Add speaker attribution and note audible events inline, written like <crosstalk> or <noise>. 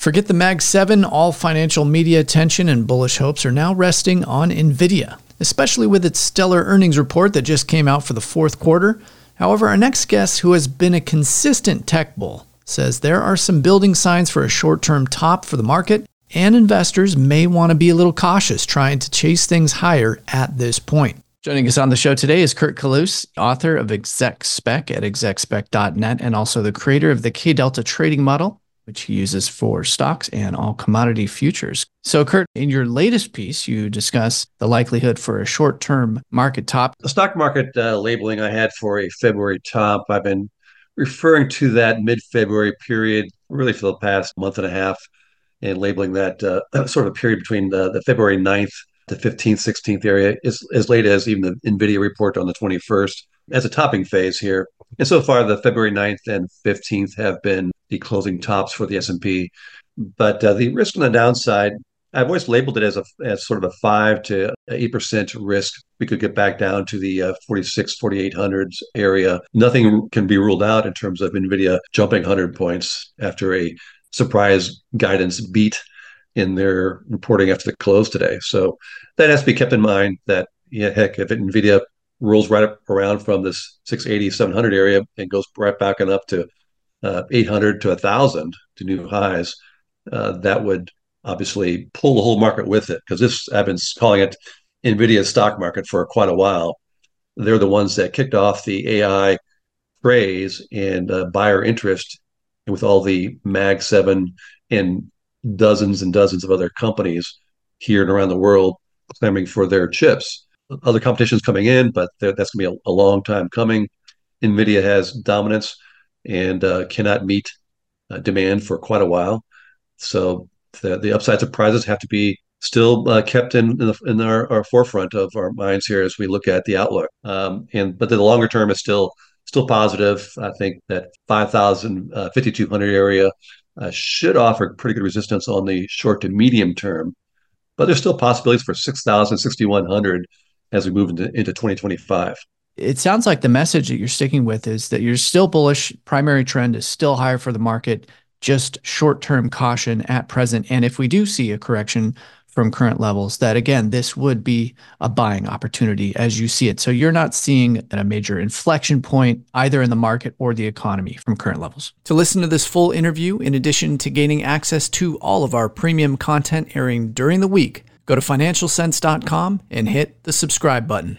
Speaker 1: Forget the Mag 7, all financial media attention and bullish hopes are now resting on Nvidia, especially with its stellar earnings report that just came out for the fourth quarter. However, our next guest, who has been a consistent tech bull, says there are some building signs for a short term top for the market, and investors may want to be a little cautious trying to chase things higher at this point. Joining us on the show today is Kurt Kallaus, author of ExecSpec at execspec.net and also the creator of the K Delta trading model, which he uses for stocks and all commodity futures. So, Kurt, in your latest piece, you discuss the likelihood for a short term market top.
Speaker 2: The stock market uh, labeling I had for a February top, I've been referring to that mid February period really for the past month and a half and labeling that uh, <clears throat> sort of period between the, the February 9th the 15th, 16th area, as, as late as even the NVIDIA report on the 21st, as a topping phase here. And so far, the February 9th and 15th have been the closing tops for the S&P. But uh, the risk on the downside, I've always labeled it as a as sort of a five to eight percent risk. We could get back down to the uh, 46, 4800s area. Nothing can be ruled out in terms of Nvidia jumping 100 points after a surprise guidance beat in their reporting after the close today. So that has to be kept in mind that, yeah, heck, if NVIDIA rolls right up around from this 680, 700 area and goes right back and up to uh, 800 to 1,000 to new highs, uh, that would obviously pull the whole market with it. Because this, I've been calling it NVIDIA's stock market for quite a while. They're the ones that kicked off the AI craze and uh, buyer interest with all the Mag 7 and dozens and dozens of other companies here and around the world clamoring for their chips. Other competitions coming in, but that's going to be a, a, long time coming. NVIDIA has dominance and uh, cannot meet uh, demand for quite a while. So the, the upside surprises have to be still uh, kept in in, the, in our, our, forefront of our minds here as we look at the outlook. Um, and but the longer term is still still positive. I think that 5,000, uh, 5,200 area uh, should offer pretty good resistance on the short to medium term, but there's still possibilities for 6,000, 6,100 as we move into, into 2025.
Speaker 1: It sounds like the message that you're sticking with is that you're still bullish. Primary trend is still higher for the market, just short term caution at present. And if we do see a correction, from current levels, that again, this would be a buying opportunity as you see it. So you're not seeing a major inflection point either in the market or the economy from current levels. To listen to this full interview, in addition to gaining access to all of our premium content airing during the week, go to financialsense.com and hit the subscribe button.